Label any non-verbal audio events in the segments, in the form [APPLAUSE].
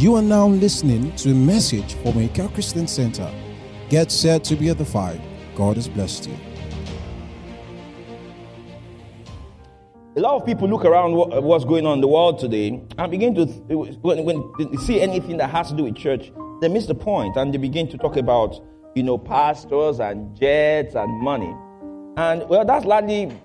You are now listening to a message from Oikia Christian Center. Get set to be edified. God has blessed you. A lot of people look around what's going on in the world today and begin to, when, when they see anything that has to do with church, they miss the point and they begin to talk about, you know, pastors and jets and money. And well, that's largely,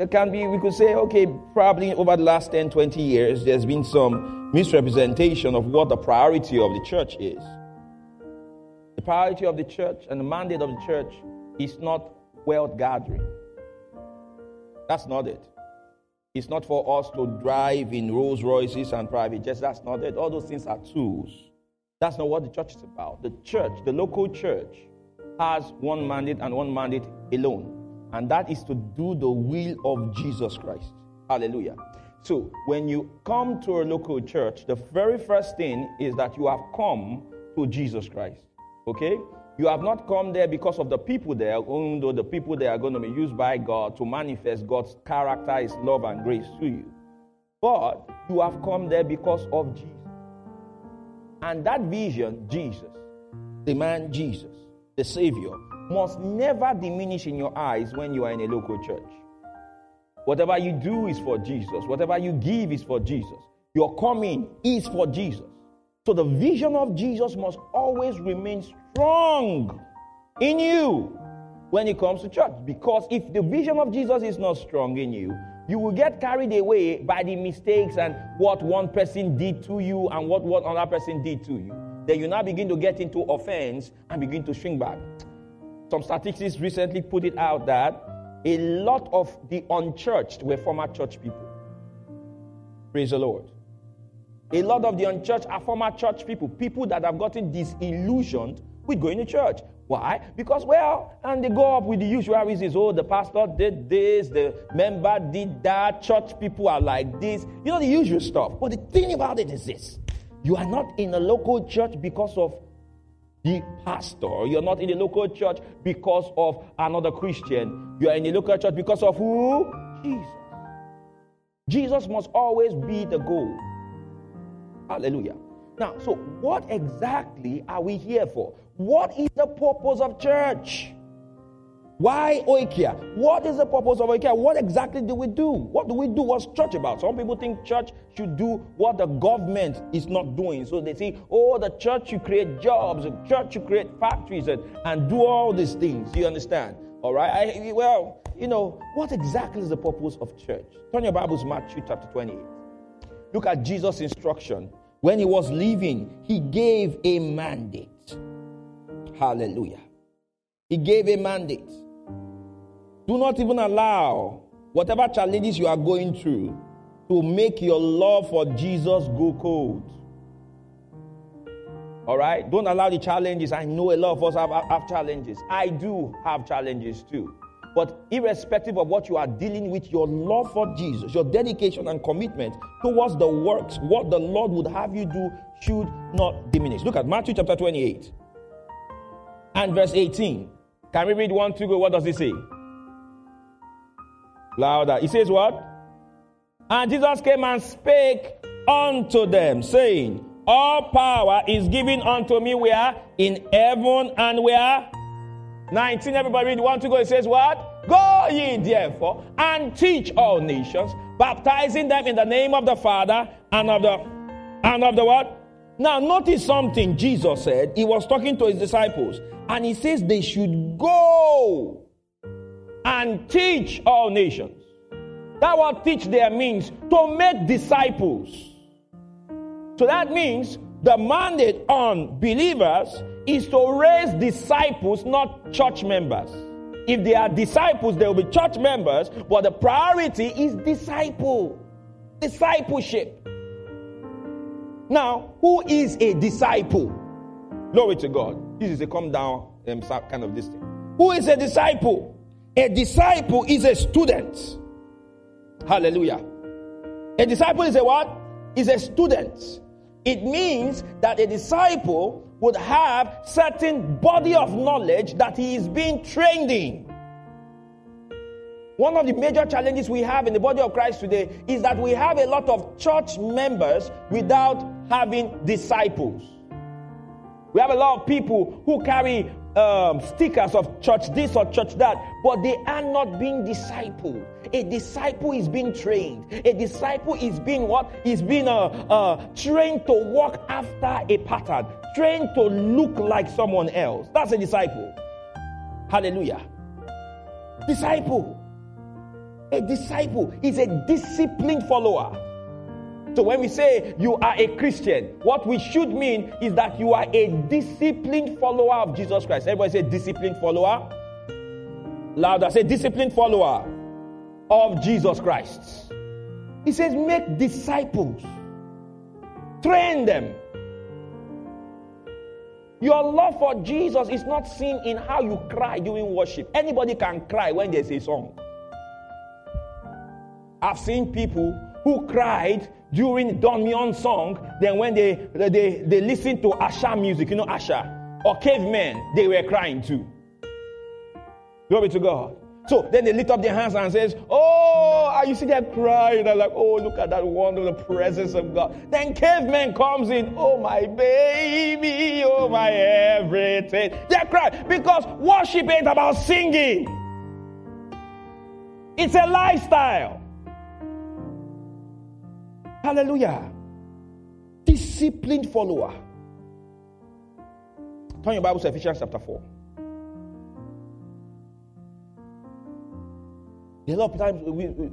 it can be, we could say, okay, probably over the last 10, 20 years, there's been some misrepresentation of what the priority of the church is. The priority of the church and the mandate of the church is not wealth gathering. That's not it. It's not for us to drive in Rolls Royces and private jets. That's not it. All those things are tools. That's not what the church is about. The church, the local church, has one mandate and one mandate alone and that is to do the will of Jesus Christ. Hallelujah. So, when you come to a local church, the very first thing is that you have come to Jesus Christ. Okay? You have not come there because of the people there, even though the people there are going to be used by God to manifest God's character, His love, and grace to you. But you have come there because of Jesus. And that vision, Jesus, the man Jesus, the Savior, must never diminish in your eyes when you are in a local church. Whatever you do is for Jesus, whatever you give is for Jesus. Your coming is for Jesus. So the vision of Jesus must always remain strong in you when it comes to church. Because if the vision of Jesus is not strong in you, you will get carried away by the mistakes and what one person did to you and what one other person did to you. Then you now begin to get into offense and begin to shrink back. Some statistics recently put it out that a lot of the unchurched were former church people. Praise the Lord. A lot of the unchurched are former church people, people that have gotten disillusioned with going to church. Why? Because, well, and they go up with the usual reasons. Oh, the pastor did this, the member did that, church people are like this. You know, the usual stuff. But the thing about it is this you are not in a local church because of the pastor. You're not in the local church because of another Christian. You are in the local church because of who? Jesus. Jesus must always be the goal. Hallelujah. Now, so what exactly are we here for? What is the purpose of church? Why Oikia? What is the purpose of Oikia? What exactly do we do? What do we do? What's church about? Some people think church should do what the government is not doing. So they say, oh, the church should create jobs, the church should create factories and, and do all these things. You understand? All right? I, well, you know, what exactly is the purpose of church? Turn your Bibles, Matthew chapter 28. Look at Jesus' instruction. When he was leaving, he gave a mandate. Hallelujah. He gave a mandate. Do not even allow whatever challenges you are going through to make your love for Jesus go cold. All right? Don't allow the challenges. I know a lot of us have, have challenges. I do have challenges too. But irrespective of what you are dealing with, your love for Jesus, your dedication and commitment towards the works, what the Lord would have you do, should not diminish. Look at Matthew chapter 28 and verse 18. Can we read one, two, go? What does he say? Louder. He says what? And Jesus came and spake unto them, saying, All power is given unto me where? In heaven and where? 19. Everybody read one to go. It says what? Go ye therefore and teach all nations, baptizing them in the name of the Father and of the and of the what? Now notice something Jesus said. He was talking to his disciples, and he says they should go and teach all nations. That word teach there means to make disciples. So that means the mandate on believers is to raise disciples, not church members. If they are disciples, they will be church members, but the priority is disciple, discipleship. Now, who is a disciple? Glory to God. This is a come down um, kind of this thing. Who is a disciple? A disciple is a student. Hallelujah. A disciple is a what? Is a student. It means that a disciple would have certain body of knowledge that he is being trained in. One of the major challenges we have in the body of Christ today is that we have a lot of church members without having disciples. We have a lot of people who carry um, stickers of church this or church that, but they are not being discipled. A disciple is being trained. A disciple is being what? Is being uh, uh, trained to walk after a pattern, trained to look like someone else. That's a disciple. Hallelujah. Disciple. A disciple is a disciplined follower. So when we say you are a Christian, what we should mean is that you are a disciplined follower of Jesus Christ. Everybody say disciplined follower. Louder, say disciplined follower of Jesus Christ. He says, make disciples, train them. Your love for Jesus is not seen in how you cry during worship. Anybody can cry when there's a song. I've seen people who cried during Don Moen song, then when they, they, they listened to Asha music, you know Asha, or cavemen, they were crying too. Glory to God. So then they lift up their hands and says, Oh, you see them crying. They're like, Oh, look at that wonderful presence of God. Then caveman comes in, Oh, my baby, oh, my everything. They're crying because worship ain't about singing. It's a lifestyle. Hallelujah. Disciplined follower. Turn your Bible to Ephesians chapter 4. A lot of times, we, we,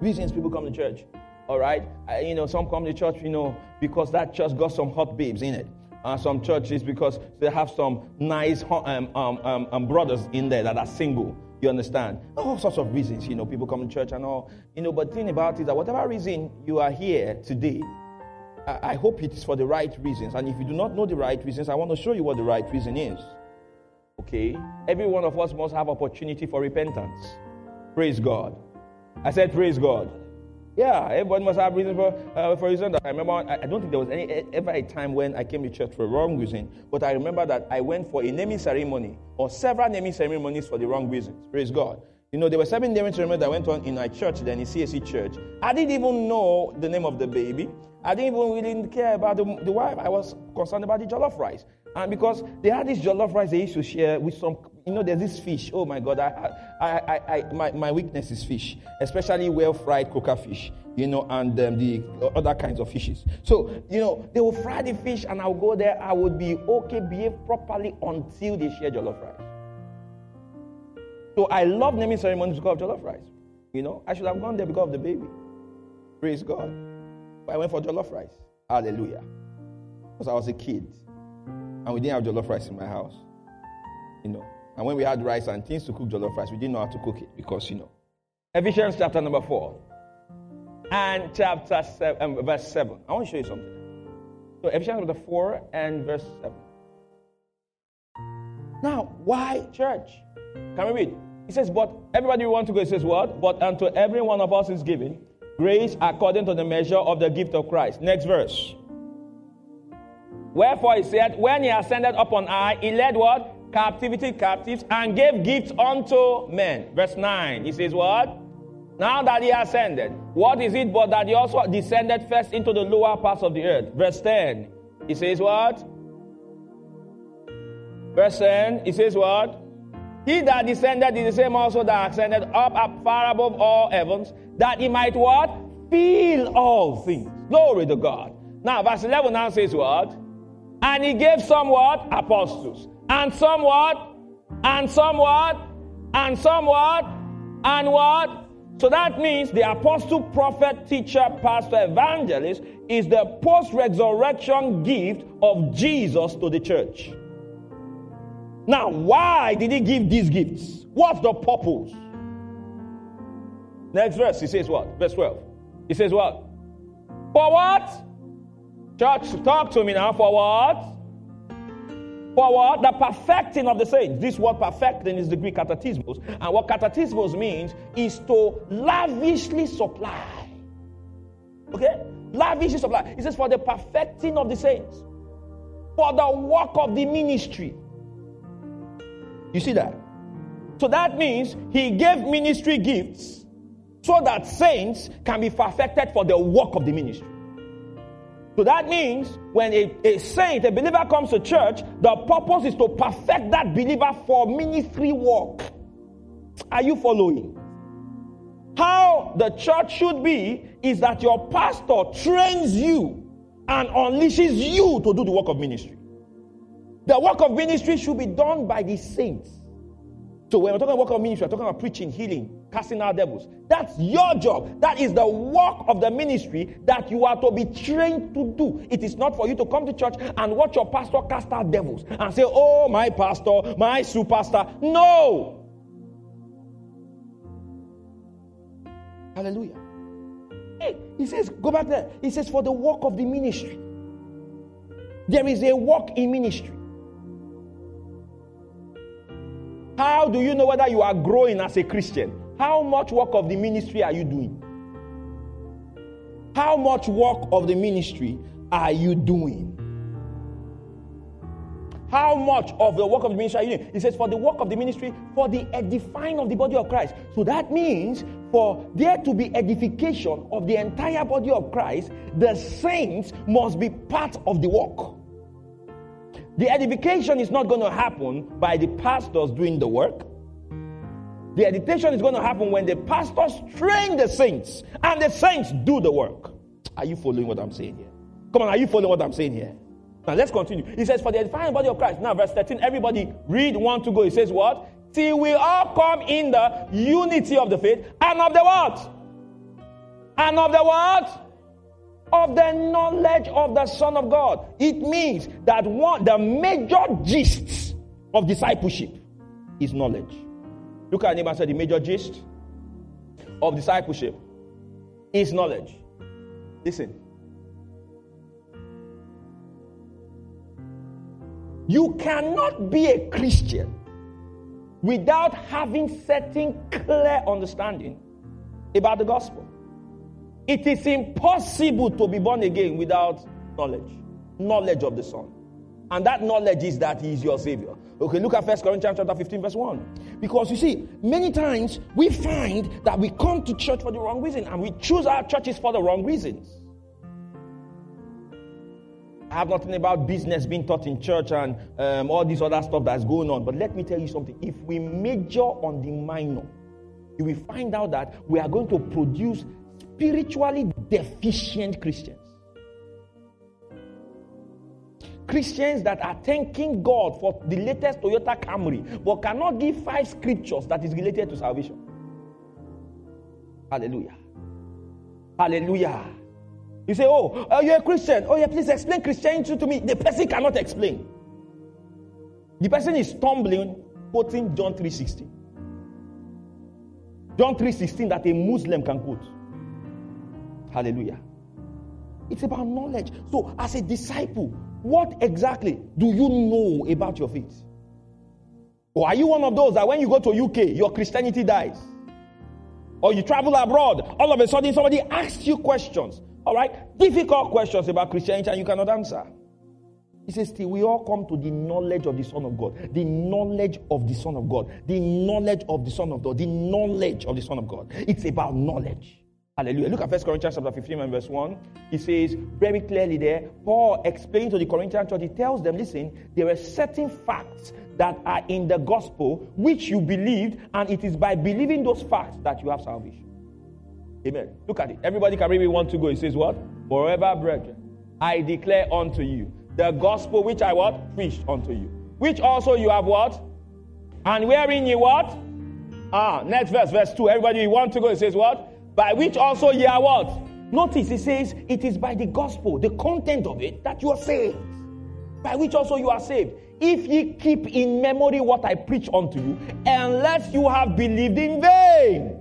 reasons people come to church. All right, I, you know, some come to church, you know, because that church got some hot babes in it. Uh, some churches because they have some nice um, um, um, um, brothers in there that are single. You understand? All sorts of reasons, you know, people come to church and all. You know, but thing about it is that whatever reason you are here today, I, I hope it is for the right reasons. And if you do not know the right reasons, I want to show you what the right reason is. Okay? Every one of us must have opportunity for repentance. Praise God. I said, Praise God. Yeah, everybody must have reason for uh, for reason. That I remember, I, don't think there was any ever a time when I came to church for a wrong reason. But I remember that I went for a naming ceremony or several naming ceremonies for the wrong reasons. Praise God. You know, there were seven naming ceremonies that went on in our church, then in church. I didn't even know the name of the baby. I didn't even really care about the, the wife. I was concerned about the jollof rice. And because they had this jollof rice they used to share with some, you know, there's this fish. Oh my God, I, I, I, I my, my weakness is fish, especially well fried croaker fish, you know, and um, the other kinds of fishes. So, you know, they will fry the fish and I'll go there. I would be okay, behave properly until they share jollof rice. So I love naming ceremonies because of jollof rice. You know, I should have gone there because of the baby. Praise God. But I went for jollof rice. Hallelujah. Because I was a kid. And we didn't have jollof rice in my house. You know. And when we had rice and things to cook jollof rice, we didn't know how to cook it because, you know. Ephesians chapter number 4 and chapter seven, um, verse 7. I want to show you something. So, Ephesians chapter 4 and verse 7. Now, why church? Can we read? He says, But everybody want to go, he says, What? But unto every one of us is given grace according to the measure of the gift of Christ. Next verse. Wherefore he said, When he ascended up on high, he led what? Captivity captives and gave gifts unto men. Verse 9. He says, What? Now that he ascended, what is it but that he also descended first into the lower parts of the earth? Verse 10. He says, What? Verse 10. He says, What? He that descended is the same also that ascended up, up far above all heavens, that he might what? Fill all things. Glory to God. Now, verse 11 now says what? And he gave somewhat apostles, and somewhat, and somewhat, and somewhat, and what? So that means the apostle, prophet, teacher, pastor, evangelist is the post resurrection gift of Jesus to the church. Now, why did he give these gifts? What's the purpose? Next verse, he says what? Verse 12. He says what? For what? Church, talk to me now. For what? For what? The perfecting of the saints. This word perfecting is the Greek katartismos. And what katartismos means is to lavishly supply. Okay? Lavishly supply. It says for the perfecting of the saints. For the work of the ministry. You see that? So that means he gave ministry gifts so that saints can be perfected for the work of the ministry. So that means when a, a saint, a believer comes to church, the purpose is to perfect that believer for ministry work. Are you following? How the church should be is that your pastor trains you and unleashes you to do the work of ministry. The work of ministry should be done by the saints. So when we're talking about work of ministry, we're talking about preaching, healing, casting out devils. That's your job. That is the work of the ministry that you are to be trained to do. It is not for you to come to church and watch your pastor cast out devils and say, Oh, my pastor, my superstar. No. Hallelujah. Hey, he says, go back there. He says, for the work of the ministry. There is a work in ministry. How do you know whether you are growing as a Christian? How much work of the ministry are you doing? How much work of the ministry are you doing? How much of the work of the ministry are you doing? He says, for the work of the ministry, for the edifying of the body of Christ. So that means for there to be edification of the entire body of Christ, the saints must be part of the work. The edification is not going to happen by the pastors doing the work. The edification is going to happen when the pastors train the saints and the saints do the work. Are you following what I'm saying here? Come on, are you following what I'm saying here? Now let's continue. He says, For the edifying body of Christ. Now, verse 13, everybody read one to go. He says, What? Till we all come in the unity of the faith and of the what? And of the what? of the knowledge of the Son of God. It means that one, the major gist of discipleship is knowledge. Look at neighbor and say the major gist of discipleship is knowledge. Listen. You cannot be a Christian without having certain clear understanding about the gospel. It is impossible to be born again without knowledge. Knowledge of the Son. And that knowledge is that He is your Savior. Okay, look at First Corinthians chapter 15, verse 1. Because you see, many times we find that we come to church for the wrong reason and we choose our churches for the wrong reasons. I have nothing about business being taught in church and um, all this other stuff that's going on. But let me tell you something. If we major on the minor, you will find out that we are going to produce spiritually deficient Christians. Christians that are thanking God for the latest Toyota Camry, but cannot give five scriptures that is related to salvation. Hallelujah. Hallelujah. You say, Oh, uh, are you a Christian? Oh, yeah, please explain Christianity to me. The person cannot explain. The person is stumbling, quoting John 3:16. John 3:16 that a Muslim can quote. Hallelujah. It's about knowledge. So, as a disciple, what exactly do you know about your faith? Or are you one of those that when you go to UK, your Christianity dies? Or you travel abroad, all of a sudden somebody asks you questions, all right? Difficult questions about Christianity and you cannot answer. He says, Till we all come to the knowledge of the Son of God, the knowledge of the Son of God, the knowledge of the Son of God, the knowledge of the Son of God. It's about knowledge. Hallelujah. Look at 1 Corinthians chapter 15 and verse 1. He says very clearly there, Paul explains to the Corinthian church, he tells them, listen, there are certain facts that are in the gospel which you believed, and it is by believing those facts that you have salvation. Amen. Look at it. Everybody can read me one to go. He says, What? Forever, brethren, I declare unto you the gospel which I what? Preached unto you. Which also you have what? And wherein you what? Ah, next verse, verse 2. Everybody, you want to go? It says what? By which also ye are what? Notice it says it is by the gospel, the content of it, that you are saved. By which also you are saved. If ye keep in memory what I preach unto you, unless you have believed in vain.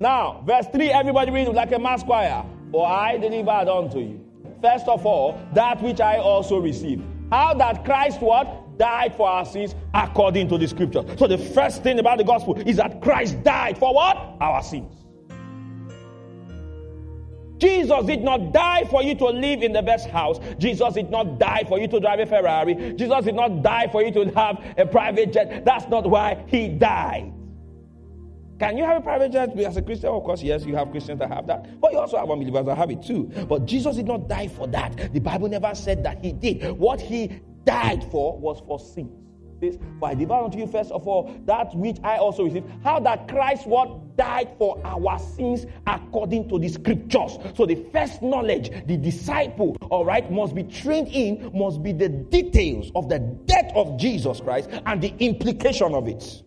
Now, verse 3, everybody read like a mass choir. For I delivered unto you. First of all, that which I also received. How that Christ what? Died for our sins according to the scripture. So the first thing about the gospel is that Christ died for what? Our sins. Jesus did not die for you to live in the best house. Jesus did not die for you to drive a Ferrari. Jesus did not die for you to have a private jet. That's not why he died. Can you have a private jet as a Christian? Of course, yes, you have Christians that have that. But you also have unbelievers that have it too. But Jesus did not die for that. The Bible never said that he did. What he died for was for sin. This, for I devour unto you first of all that which I also received. How that Christ what died for our sins according to the scriptures. So the first knowledge, the disciple, all right, must be trained in, must be the details of the death of Jesus Christ and the implication of it.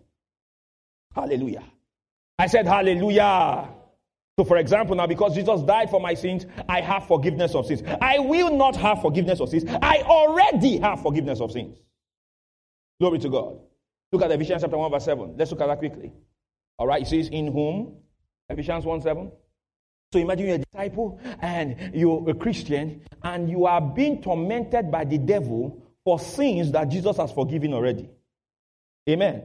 Hallelujah. I said, Hallelujah. So, for example, now because Jesus died for my sins, I have forgiveness of sins. I will not have forgiveness of sins. I already have forgiveness of sins. Glory to God. Look at Ephesians chapter 1, verse 7. Let's look at that quickly. All right, it says, In whom? Ephesians 1 7. So imagine you're a disciple and you're a Christian and you are being tormented by the devil for sins that Jesus has forgiven already. Amen.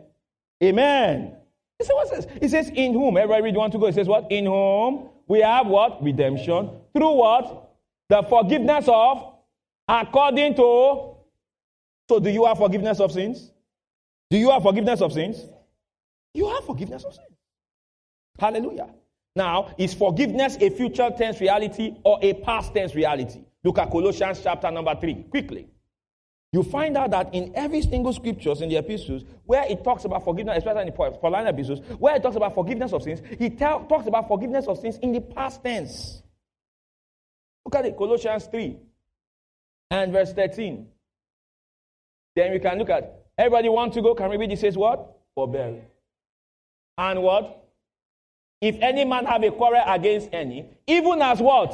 Amen. See what it says? It says, In whom, everybody read one to go. It says, What? In whom we have what? Redemption. Through what? The forgiveness of, according to. So, do you have forgiveness of sins? Do you have forgiveness of sins? You have forgiveness of sins. Hallelujah. Now, is forgiveness a future tense reality or a past tense reality? Look at Colossians chapter number 3, quickly you find out that in every single scriptures in the epistles where it talks about forgiveness, especially in the Pauline epistles, where it talks about forgiveness of sins, he tell, talks about forgiveness of sins in the past tense. Look at it, Colossians 3 and verse 13. Then we can look at everybody want to go, can we read it says what? Forbearing. And what? If any man have a quarrel against any, even as what?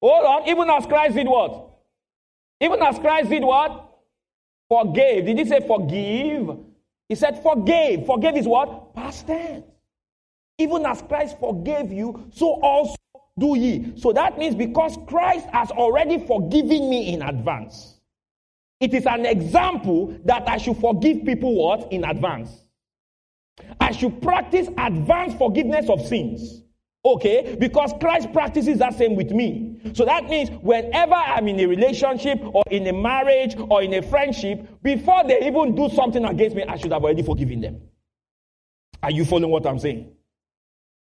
Hold on, even as Christ did what? Even as Christ did what? Forgave. Did he say forgive? He said forgave. Forgave is what? Past tense. Even as Christ forgave you, so also do ye. So that means because Christ has already forgiven me in advance, it is an example that I should forgive people what? In advance. I should practice advanced forgiveness of sins. Okay? Because Christ practices that same with me. So that means whenever I'm in a relationship or in a marriage or in a friendship, before they even do something against me, I should have already forgiven them. Are you following what I'm saying?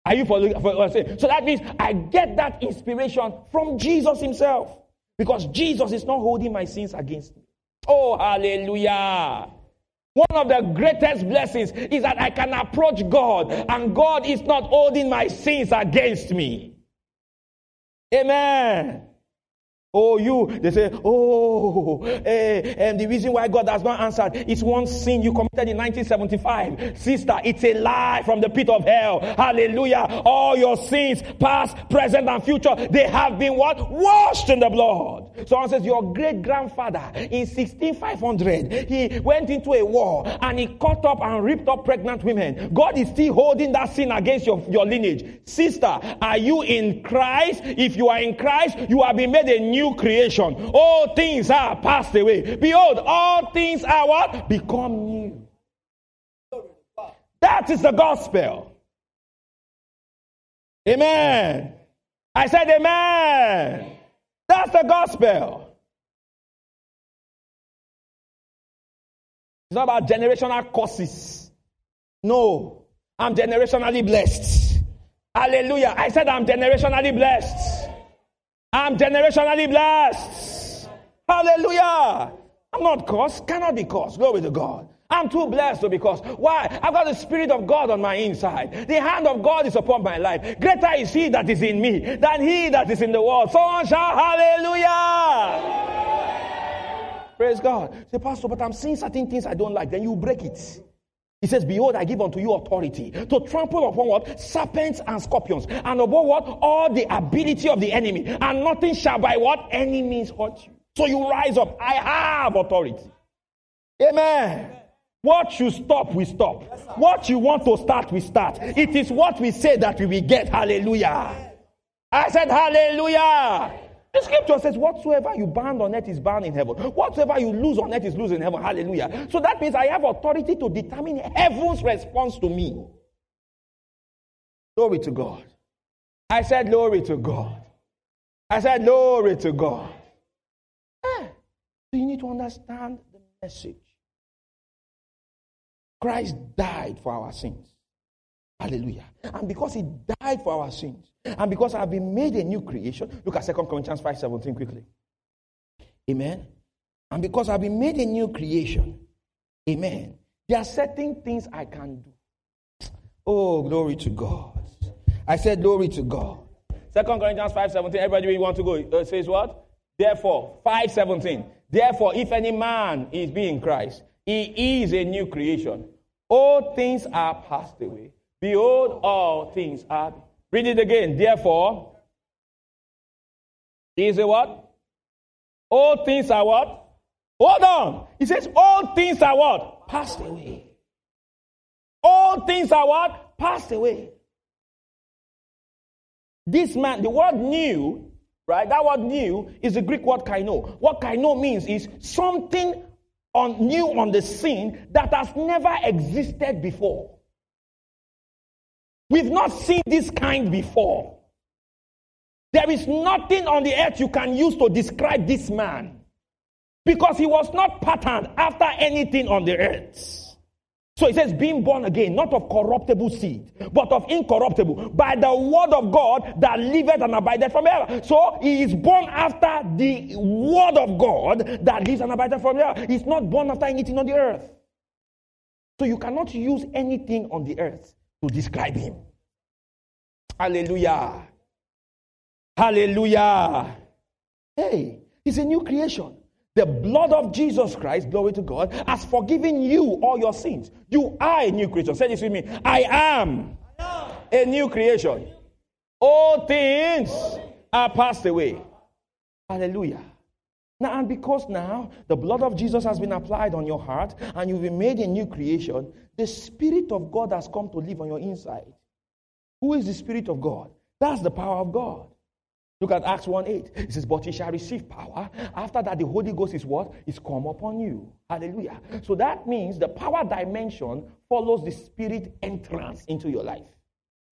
Are you following what I'm saying? So that means I get that inspiration from Jesus Himself. Because Jesus is not holding my sins against me. Oh, hallelujah. One of the greatest blessings is that I can approach God and God is not holding my sins against me. Amen. Oh, you, they say, oh, eh, and the reason why God has not answered is one sin you committed in 1975. Sister, it's a lie from the pit of hell. Hallelujah. All your sins, past, present, and future, they have been what? Washed in the blood. Someone says, your great grandfather in 16500, he went into a war and he cut up and ripped up pregnant women. God is still holding that sin against your, your lineage. Sister, are you in Christ? If you are in Christ, you have been made a new new creation. All things are passed away. Behold, all things are what? Become new. That is the gospel. Amen. I said, Amen. That's the gospel. It's not about generational curses. No, I'm generationally blessed. Hallelujah. I said, I'm generationally blessed. I'm generationally blessed. Hallelujah. I'm not cursed, cannot be cursed. Glory to God. I'm too blessed to be cursed. Why? I've got the Spirit of God on my inside. The hand of God is upon my life. Greater is He that is in me than He that is in the world. Someone shout hallelujah. Praise God. Say, Pastor, but I'm seeing certain things I don't like. Then you break it. He says, Behold, I give unto you authority to trample upon what? Serpents and scorpions. And above what? All the ability of the enemy. And nothing shall by what? Any means hurt you. So you rise up. I have authority. Amen. What you stop, we stop. What you want to start, we start. It is what we say that we will get. Hallelujah. I said, Hallelujah. The scripture says, Whatsoever you bind on earth is bound in heaven. Whatsoever you lose on earth is lose in heaven. Hallelujah. So that means I have authority to determine heaven's response to me. Glory to God. I said, Glory to God. I said, Glory to God. Eh. So you need to understand the message. Christ died for our sins. Hallelujah. And because he died for our sins, and because I've been made a new creation, look at 2 Corinthians 5 17 quickly. Amen. And because I've been made a new creation, amen, there are certain things I can do. Oh, glory to God. I said, Glory to God. Second Corinthians 5 17. Everybody want to go? It says what? Therefore, 5 17. Therefore, if any man is being Christ, he is a new creation. All things are passed away. Behold, all things are. Read it again. Therefore, is a what? All things are what? Hold on. He says, All things are what? Passed away. All things are what? Passed away. This man, the word new, right? That word new is the Greek word kaino. What kaino means is something on, new on the scene that has never existed before. We've not seen this kind before. There is nothing on the earth you can use to describe this man because he was not patterned after anything on the earth. So it says, being born again, not of corruptible seed, but of incorruptible, by the word of God that liveth and abideth forever. So he is born after the word of God that lives and abideth forever. He's not born after anything on the earth. So you cannot use anything on the earth to describe him. Hallelujah. Hallelujah. Hey, he's a new creation. The blood of Jesus Christ, glory to God, has forgiven you all your sins. You are a new creation. Say this with me. I am a new creation. All things are passed away. Hallelujah. Now, and because now the blood of Jesus has been applied on your heart and you've been made a new creation, the Spirit of God has come to live on your inside. Who is the Spirit of God? That's the power of God. Look at Acts 1 8. It says, But ye shall receive power. After that, the Holy Ghost is what? Is come upon you. Hallelujah. So that means the power dimension follows the spirit entrance into your life.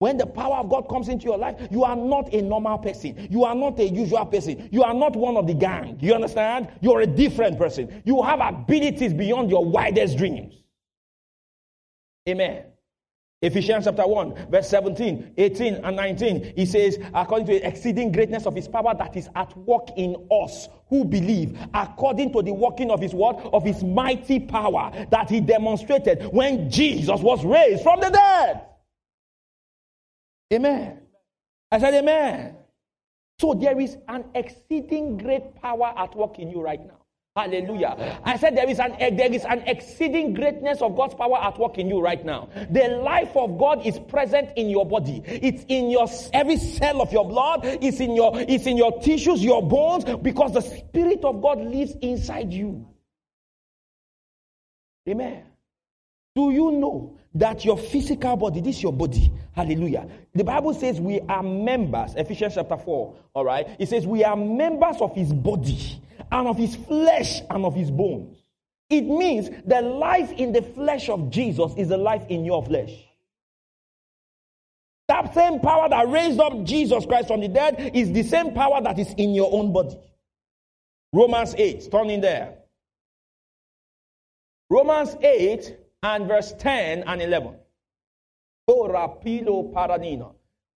When the power of God comes into your life, you are not a normal person. You are not a usual person. You are not one of the gang. You understand? You're a different person. You have abilities beyond your widest dreams. Amen. Ephesians chapter 1, verse 17, 18, and 19. He says, according to the exceeding greatness of his power that is at work in us who believe, according to the working of his word, of his mighty power that he demonstrated when Jesus was raised from the dead. Amen. I said, Amen. So there is an exceeding great power at work in you right now. Hallelujah. I said there is an eh, there is an exceeding greatness of God's power at work in you right now. The life of God is present in your body. It's in your every cell of your blood, it's in your it's in your tissues, your bones because the spirit of God lives inside you. Amen. Do you know that your physical body, this is your body, hallelujah. The Bible says we are members, Ephesians chapter 4, all right? It says we are members of his body and of his flesh and of his bones. It means the life in the flesh of Jesus is the life in your flesh. That same power that raised up Jesus Christ from the dead is the same power that is in your own body. Romans 8, turn in there. Romans 8 and verse 10 and 11. Ora pilo paradina.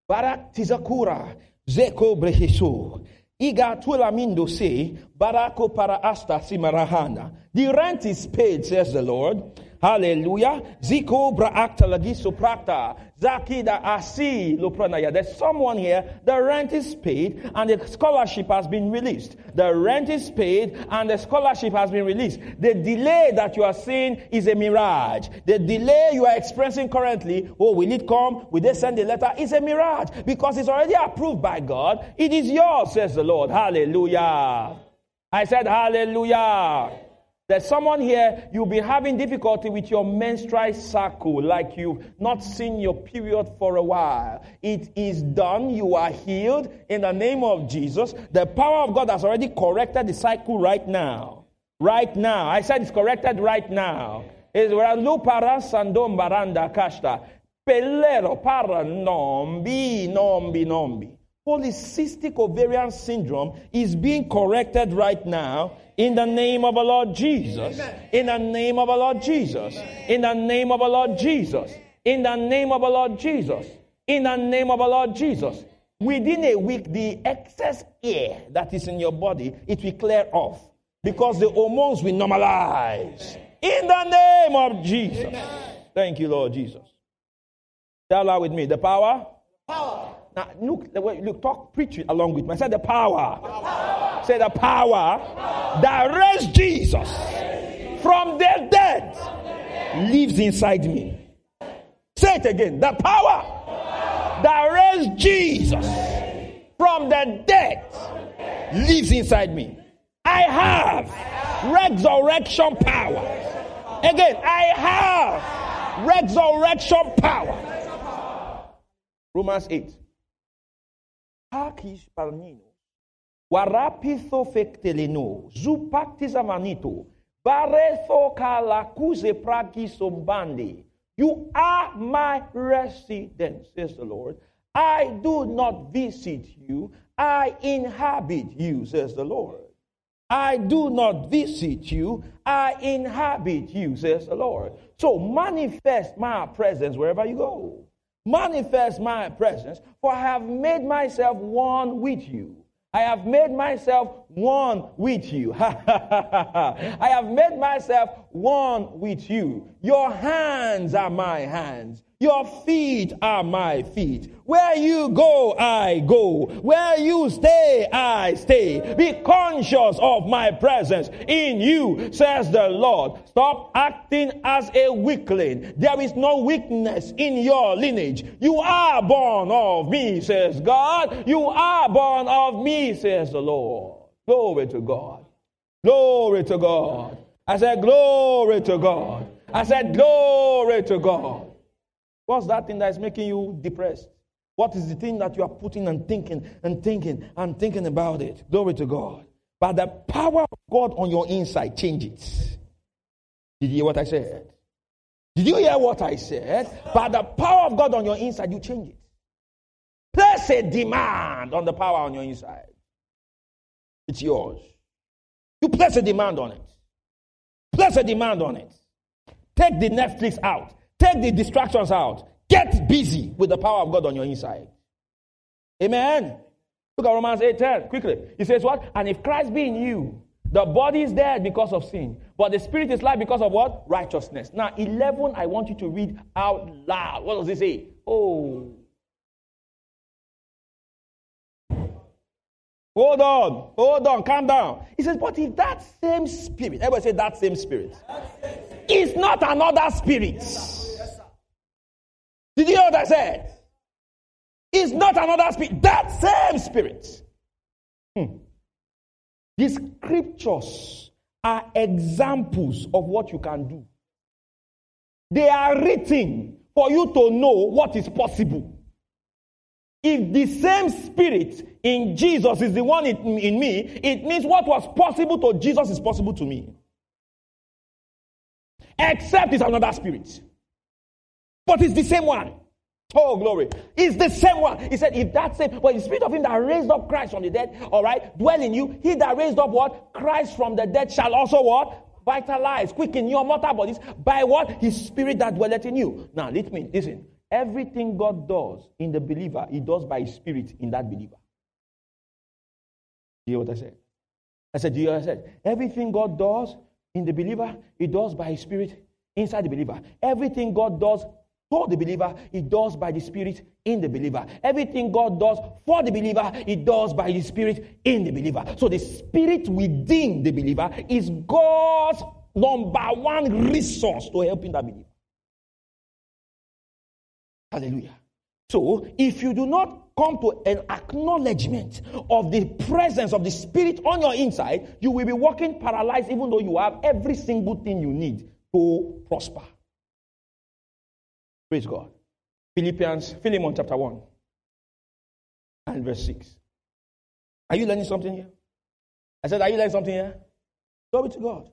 Barak tizakura zeko brehisu. Iga tuelamindo se, barako para asta simarahana. The rent is paid, says the Lord. Hallelujah. Ziko braakta lagiso prakta. Zakida asi lopranaya. There's someone here, the rent is paid and the scholarship has been released. The rent is paid and the scholarship has been released. The delay that you are seeing is a mirage. The delay you are experiencing currently, oh, will it come? Will they send a letter? It's a mirage because it's already approved by God. It is yours, says the Lord. Hallelujah. I said, Hallelujah. There's someone here, you'll be having difficulty with your menstrual cycle, like you've not seen your period for a while. It is done. You are healed in the name of Jesus. The power of God has already corrected the cycle right now. Right now. I said it's corrected right now. It's baranda kashta. Pelero para nombi, nombi, nombi. Polycystic ovarian syndrome is being corrected right now in the name of our Lord Jesus. In the name of our Lord Jesus. In the name of our Lord Jesus. In the name of our Lord Jesus. In the name of our Lord Jesus. Within a week, the excess air that is in your body, it will clear off because the hormones will normalize. In the name of Jesus. Thank you, Lord Jesus. Say aloud with me. The power. Power. Now look, look, talk, preach it along with me. I said the power. power. Say the power, power. that raised Jesus from the dead lives inside me. Say it again. The power that raised Jesus from the dead lives inside me. I have resurrection power. Again, I have resurrection power. Romans 8. Hakish parnino. Warapitho fekteleno. Zupaktis amanito. Baretho kalakuze pragisombande. You are my residence, says the Lord. I do not visit you, I inhabit you, says the Lord. I do not visit you, I inhabit you, says the Lord. So manifest my presence wherever you go. Manifest my presence, for I have made myself one with you. I have made myself one with you. [LAUGHS] I have made myself one with you. Your hands are my hands. Your feet are my feet. Where you go, I go. Where you stay, I stay. Be conscious of my presence in you, says the Lord. Stop acting as a weakling. There is no weakness in your lineage. You are born of me, says God. You are born of me, says the Lord. Glory to God. Glory to God. I said, Glory to God. I said, Glory to God. What's that thing that is making you depressed? What is the thing that you are putting and thinking and thinking and thinking about it? Glory to God. But the power of God on your inside, change it. Did you hear what I said? Did you hear what I said? But the power of God on your inside, you change it. Place a demand on the power on your inside. It's yours. You place a demand on it. Place a demand on it. Take the Netflix out. Take the distractions out. Get busy with the power of God on your inside. Amen. Look at Romans 8 10 quickly. He says, What? And if Christ be in you, the body is dead because of sin, but the spirit is life because of what? Righteousness. Now, 11, I want you to read out loud. What does it say? Oh. Hold on, hold on, calm down. He says, But if that same spirit, everybody say that same spirit, that same spirit. is not another spirit. Did you hear what I said? It's not another spirit, that same spirit. Hmm. The scriptures are examples of what you can do. They are written for you to know what is possible. If the same spirit in Jesus is the one in, in me, it means what was possible to Jesus is possible to me. Except it's another spirit. But it's the same one. Oh, glory. It's the same one. He said, if that same, well, the spirit of him that raised up Christ from the dead, all right, dwell in you, he that raised up what? Christ from the dead shall also what? Vitalize, quicken your mortal bodies by what? His spirit that dwelleth in you. Now, let me, listen. Everything God does in the believer, he does by his spirit in that believer. You hear what I said? I said, do you hear what I said? Everything God does in the believer, he does by his spirit inside the believer. Everything God does for the believer, He does by the Spirit in the believer. Everything God does for the believer, He does by the Spirit in the believer. So the Spirit within the believer is God's number one resource to helping that believer. Hallelujah. So if you do not come to an acknowledgement of the presence of the Spirit on your inside, you will be walking paralyzed even though you have every single thing you need to prosper. Praise God. Philippians, Philemon chapter 1 and verse 6. Are you learning something here? I said, Are you learning something here? Glory to God.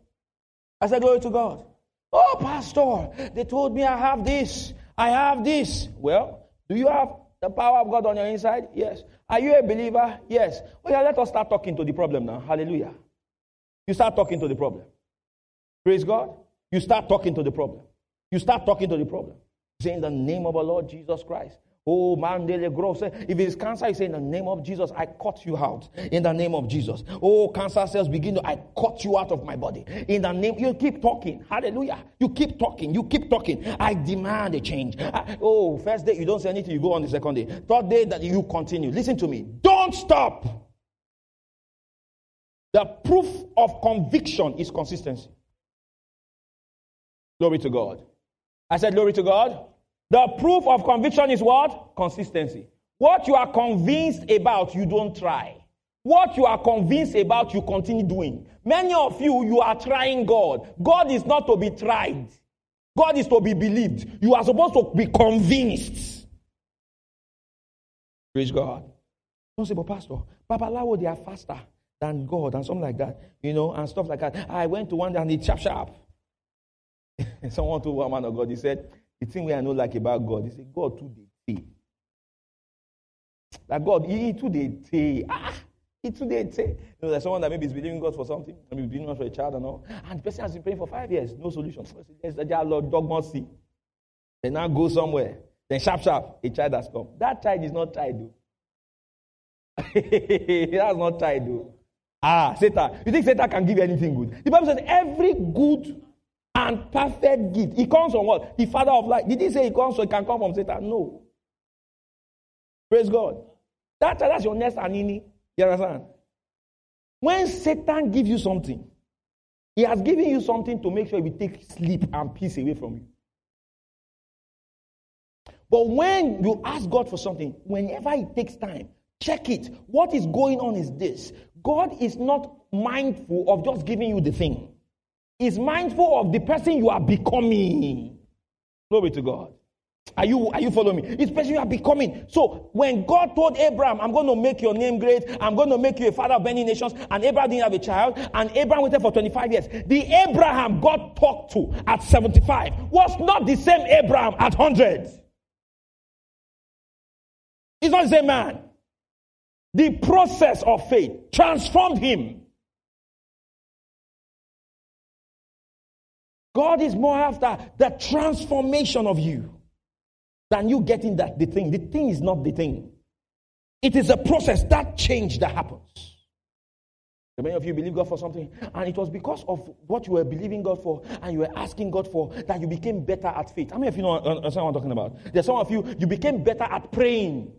I said, Glory to God. Oh, Pastor, they told me I have this. I have this. Well, do you have the power of God on your inside? Yes. Are you a believer? Yes. Well, yeah, let us start talking to the problem now. Hallelujah. You start talking to the problem. Praise God. You start talking to the problem. You start talking to the problem. Say in the name of our Lord Jesus Christ. Oh, Mandele Gross. If it is cancer, you say, In the name of Jesus, I cut you out. In the name of Jesus. Oh, cancer cells begin to, I cut you out of my body. In the name, you keep talking. Hallelujah. You keep talking. You keep talking. I demand a change. I, oh, first day, you don't say anything, you go on the second day. Third day, that you continue. Listen to me. Don't stop. The proof of conviction is consistency. Glory to God. I said, Glory to God. The proof of conviction is what? Consistency. What you are convinced about, you don't try. What you are convinced about, you continue doing. Many of you, you are trying God. God is not to be tried, God is to be believed. You are supposed to be convinced. Praise God. Don't say, but Pastor, Papa Babalawo, they are faster than God and something like that, you know, and stuff like that. I went to one and it's sharp, sharp. Someone told one man of God, he said, the thing we I know like about God, is God too they say. Like God, he too they say. Ah, he too they say. You know, there's someone that maybe is believing God for something, maybe believing God for a child and all, and the person has been praying for five years, no solution. There's a Lord dog must see. They now go somewhere. Then sharp, sharp, a child has come. That child is not tied, though. [LAUGHS] That's not tied, though. Ah, Satan. You think Satan can give you anything good? The Bible says every good and perfect gift. It comes from what? The Father of light. Did he say it comes from, it can come from Satan? No. Praise God. That, that's your next anini. You understand? When Satan gives you something, he has given you something to make sure he will take sleep and peace away from you. But when you ask God for something, whenever it takes time, check it. What is going on is this God is not mindful of just giving you the thing is mindful of the person you are becoming. Glory to God. Are you, are you following me? It's person you are becoming. So when God told Abraham, I'm going to make your name great, I'm going to make you a father of many nations, and Abraham didn't have a child, and Abraham waited for 25 years. The Abraham God talked to at 75 was not the same Abraham at 100. He's not the same man. The process of faith transformed him. God is more after the transformation of you than you getting that the thing. The thing is not the thing. It is a process, that change that happens. Many of you believe God for something, and it was because of what you were believing God for and you were asking God for that you became better at faith. How many of you know uh, understand what I'm talking about? There's some of you, you became better at praying.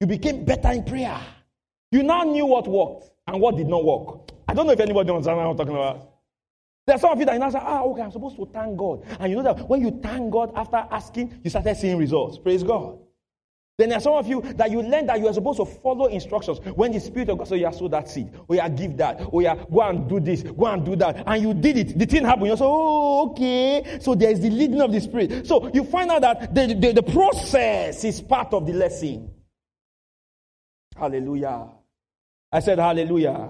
You became better in prayer. You now knew what worked and what did not work. I don't know if anybody understands what I'm talking about. There are some of you that you now say, ah, okay, I'm supposed to thank God. And you know that when you thank God after asking, you started seeing results. Praise God. Then there are some of you that you learn that you are supposed to follow instructions when the Spirit of God says, "You yeah, sow that seed. Oh, yeah, give that. Oh, yeah, go and do this. Go and do that. And you did it. The thing happened. You say, Oh, okay. So there is the leading of the Spirit. So you find out that the, the, the process is part of the lesson. Hallelujah. I said, Hallelujah.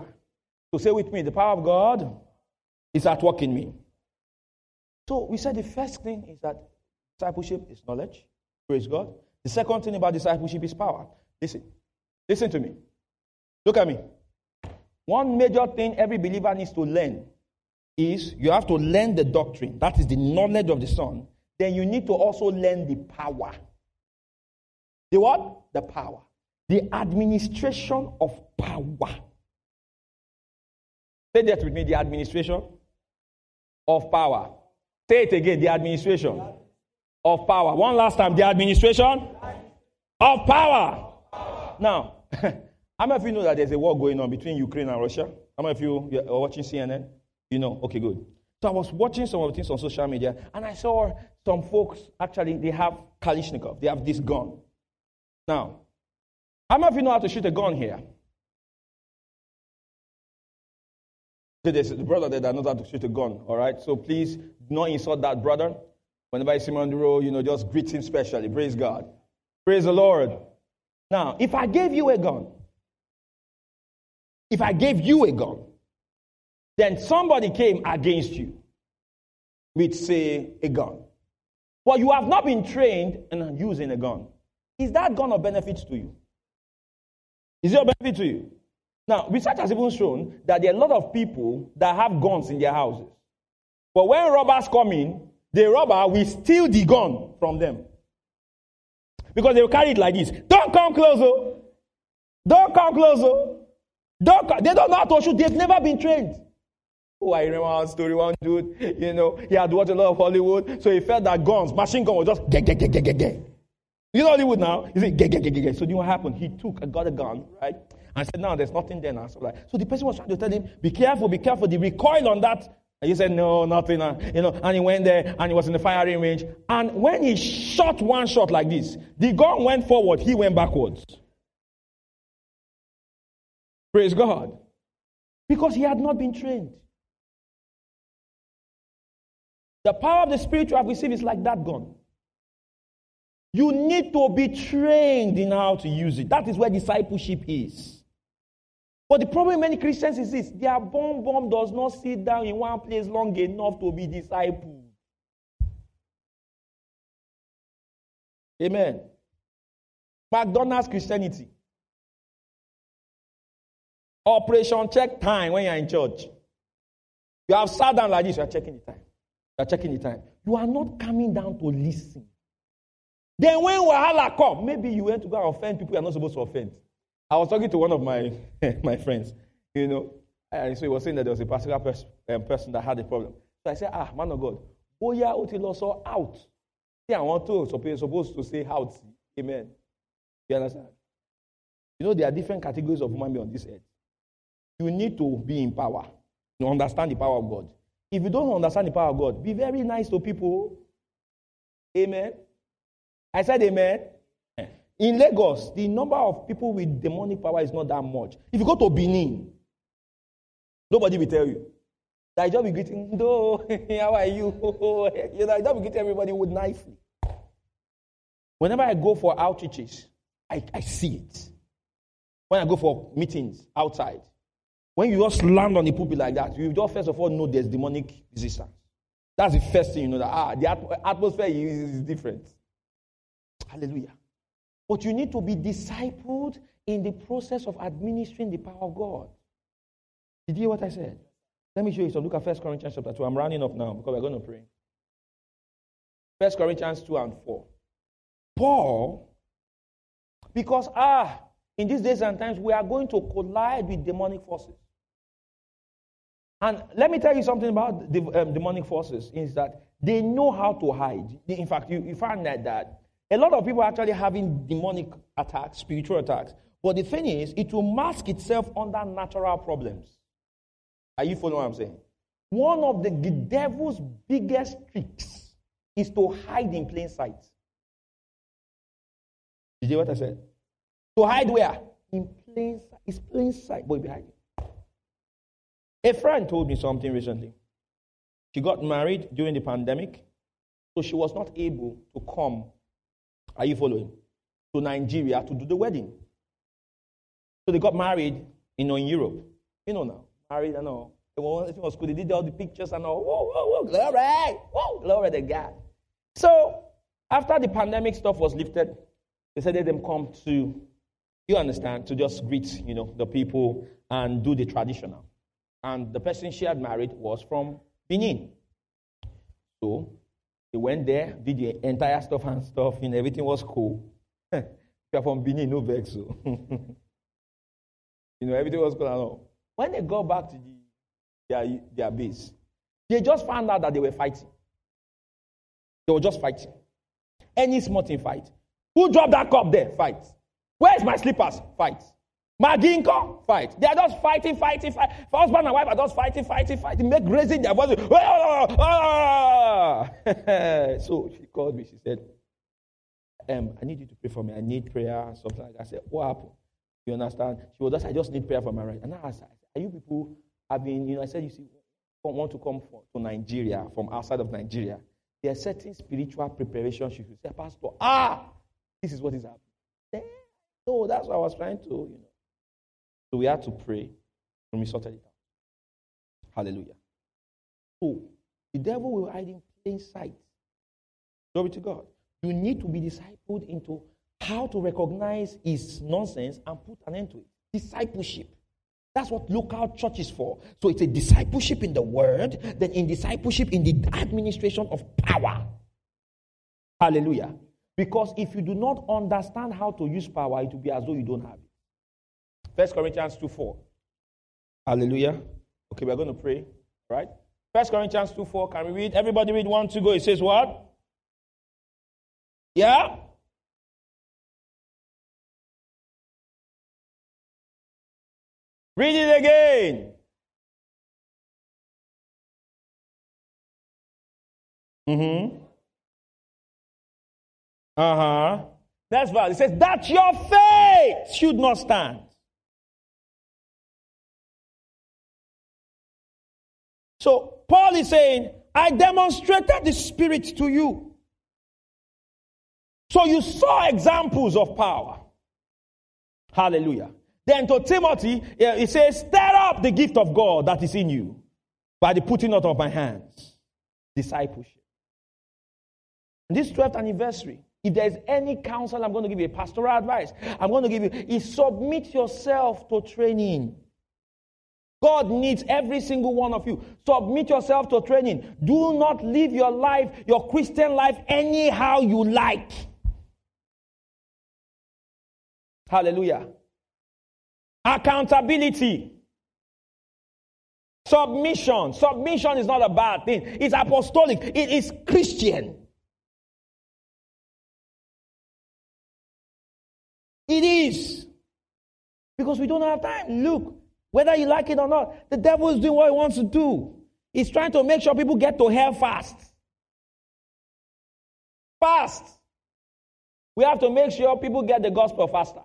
So say with me, the power of God is at work in me. So we said the first thing is that discipleship is knowledge. Praise God. The second thing about discipleship is power. Listen. Listen to me. Look at me. One major thing every believer needs to learn is you have to learn the doctrine. That is the knowledge of the Son. Then you need to also learn the power. The what? The power. The administration of power. Say that with me the administration of power. Say it again the administration of power. One last time the administration of power. Now, [LAUGHS] how many of you know that there's a war going on between Ukraine and Russia? How many of you are watching CNN? You know, okay, good. So I was watching some of the things on social media, and I saw some folks actually they have Kalashnikov, they have this gun. Now, how many of you know how to shoot a gun here? There's a brother there that knows how to shoot a gun, all right? So please do not insult that brother. Whenever you see him on the road, you know, just greet him specially. Praise God. Praise the Lord. Now, if I gave you a gun, if I gave you a gun, then somebody came against you with, say, a gun. Well, you have not been trained in using a gun. Is that gun of benefit to you? Is it a benefit to you? Now, research has even shown that there are a lot of people that have guns in their houses. But when robbers come in, the robber will steal the gun from them. Because they will carry it like this. Don't come closer. Oh. Don't come closer. Oh. Don't come. They don't know how to shoot. They've never been trained. Oh, I remember one story. One dude, you know, he had watched a lot of Hollywood, so he felt that guns, machine gun was just get, get, get, get, get, get. You know Hollywood now? He said, get, get, get, get, get. So you know what happened? He took, got a gun, right? And said, no, there's nothing there now. So, like, so the person was trying to tell him, be careful, be careful. The recoil on that. And he said, no, nothing. Uh, you know, and he went there and he was in the firing range. And when he shot one shot like this, the gun went forward, he went backwards. Praise God. Because he had not been trained. The power of the Spirit you have received is like that gun. You need to be trained in how to use it. That is where discipleship is. But the problem many Christians is this their bomb bomb does not sit down in one place long enough to be discipled. Amen. McDonald's Christianity. Operation check time when you're in church. You have sat down like this, you are checking the time. You are checking the time. You are not coming down to listen. Then when Wahala come, maybe you went to go and offend people you're not supposed to offend. I was talking to one of my, [LAUGHS] my friends, you know, and so he was saying that there was a particular pers- um, person that had a problem. So I said, ah, man of God, Boya Utiloso out. See, I want to supposed, to say out. Amen. You understand? You know, there are different categories of human beings on this earth. You need to be in power to understand the power of God. If you don't understand the power of God, be very nice to people. Amen. I said amen. In Lagos, the number of people with demonic power is not that much. If you go to Benin, nobody will tell you. I just be greeting, no, how are you? [LAUGHS] you know, I just be greeting everybody with nicely. Whenever I go for outreaches, I, I see it. When I go for meetings outside, when you just land on the pulpit like that, you just first of all know there's demonic resistance. That's the first thing you know that ah, the atmosphere is different. Hallelujah. But you need to be discipled in the process of administering the power of God. Did you hear what I said? Let me show you some. Look at 1 Corinthians chapter 2. I'm running off now because we're going to pray. 1 Corinthians 2 and 4. Paul, because ah, in these days and times, we are going to collide with demonic forces. And let me tell you something about the um, demonic forces is that they know how to hide. In fact, you, you find that, that a lot of people are actually having demonic attacks, spiritual attacks. But the thing is, it will mask itself under natural problems. Are you following what I'm saying? One of the, devil's biggest tricks is to hide in plain sight. Did you hear what I said? To hide where? In plain sight. It's plain sight, but behind you. A friend told me something recently. She got married during the pandemic, so she was not able to come are you following? To Nigeria to do the wedding. So they got married, you know, in Europe. You know now, married and all. It was cool. They did all the pictures and all. Whoa, whoa, whoa, glory! Whoa, glory to God. So after the pandemic stuff was lifted, they said let them come to, you understand, to just greet, you know, the people and do the traditional. And the person she had married was from Benin. So he went there, did the entire stuff and stuff, and everything was cool. [LAUGHS] You're from Benin, no vex. Oh. So. [LAUGHS] you know, everything was cool and all. When they got back to the, their, their base, they just found out that they were fighting. They were just fighting. Any small thing fight. Who dropped that cup there? Fight. Where's my slippers? Fight. Maginko, fight. They are just fighting, fighting, fighting. Husband and wife are just fighting, fighting, fighting, make raising their voices. [LAUGHS] Ah! so she called me. She said, um, I need you to pray for me. I need prayer something like that. I said, What happened? You understand? She was just, I just need prayer for my right. And I asked, Are you people having, you know, I said, You see, want to come for, to Nigeria from outside of Nigeria. There are certain spiritual preparations you should say, Pastor, ah, this is what is happening. No, that's what I was trying to, you know. So we had to pray and we sorted it out. Hallelujah. So the devil will hide in plain sight. Glory to God. You need to be discipled into how to recognize his nonsense and put an end to it. Discipleship. That's what local church is for. So it's a discipleship in the word, then in discipleship in the administration of power. Hallelujah. Because if you do not understand how to use power, it will be as though you don't have it. First Corinthians 2 4. Hallelujah. Okay, we're going to pray. Right? First Corinthians 2 4. Can we read? Everybody read one to go. It says what? Yeah? Read it again. Mm-hmm. Uh-huh. That's why It says that your faith should not stand. So Paul is saying, I demonstrated the Spirit to you. So you saw examples of power. Hallelujah. Then to Timothy, he says, Stir up the gift of God that is in you by the putting out of my hands. Discipleship. this 12th anniversary, if there's any counsel I'm going to give you, pastoral advice, I'm going to give you, is submit yourself to training. God needs every single one of you. Submit yourself to training. Do not live your life, your Christian life, anyhow you like. Hallelujah. Accountability. Submission. Submission is not a bad thing. It's apostolic. It is Christian. It is. Because we don't have time. Look, whether you like it or not, the devil is doing what he wants to do. He's trying to make sure people get to hell fast. Fast. We have to make sure people get the gospel faster.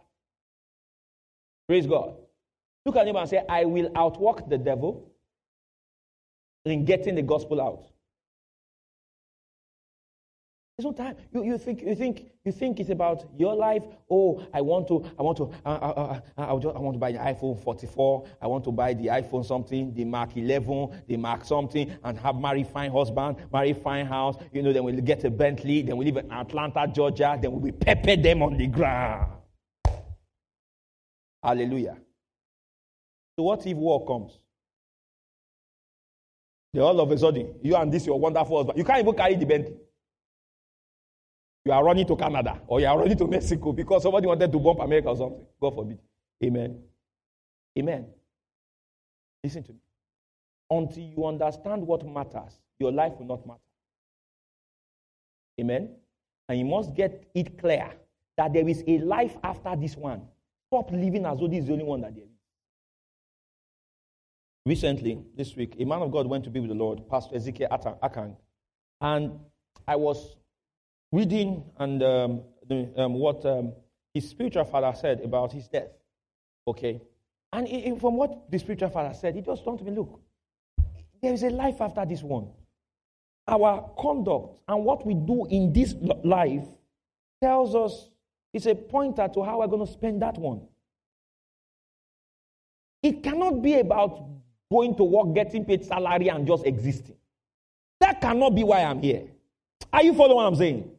Praise God. Look at him and say, I will outwork the devil in getting the gospel out. There's no time. You, you think you think you think it's about your life. Oh, I want to I want to uh, uh, uh, I, just, I want to buy the iPhone 44. I want to buy the iPhone something, the Mark 11, the Mark something, and have marry fine husband, marry fine house. You know, then we'll get a Bentley. Then we live in Atlanta, Georgia. Then we will be pepper them on the ground. Hallelujah. So what if war comes? Then all of a sudden, you and this your wonderful husband, you can't even carry the Bentley. You are running to Canada or you are running to Mexico because somebody wanted to bomb America or something. God forbid. Amen. Amen. Listen to me. Until you understand what matters, your life will not matter. Amen. And you must get it clear that there is a life after this one. Stop living as though this is the only one that there is. Recently, this week, a man of God went to be with the Lord, Pastor Ezekiel Akang. And I was reading and um, the, um, what um, his spiritual father said about his death. Okay? And it, from what the spiritual father said, he just told me, look, there is a life after this one. Our conduct and what we do in this life tells us it's a pointer to how we're going to spend that one. It cannot be about going to work, getting paid salary, and just existing. That cannot be why I'm here. Are you following what I'm saying?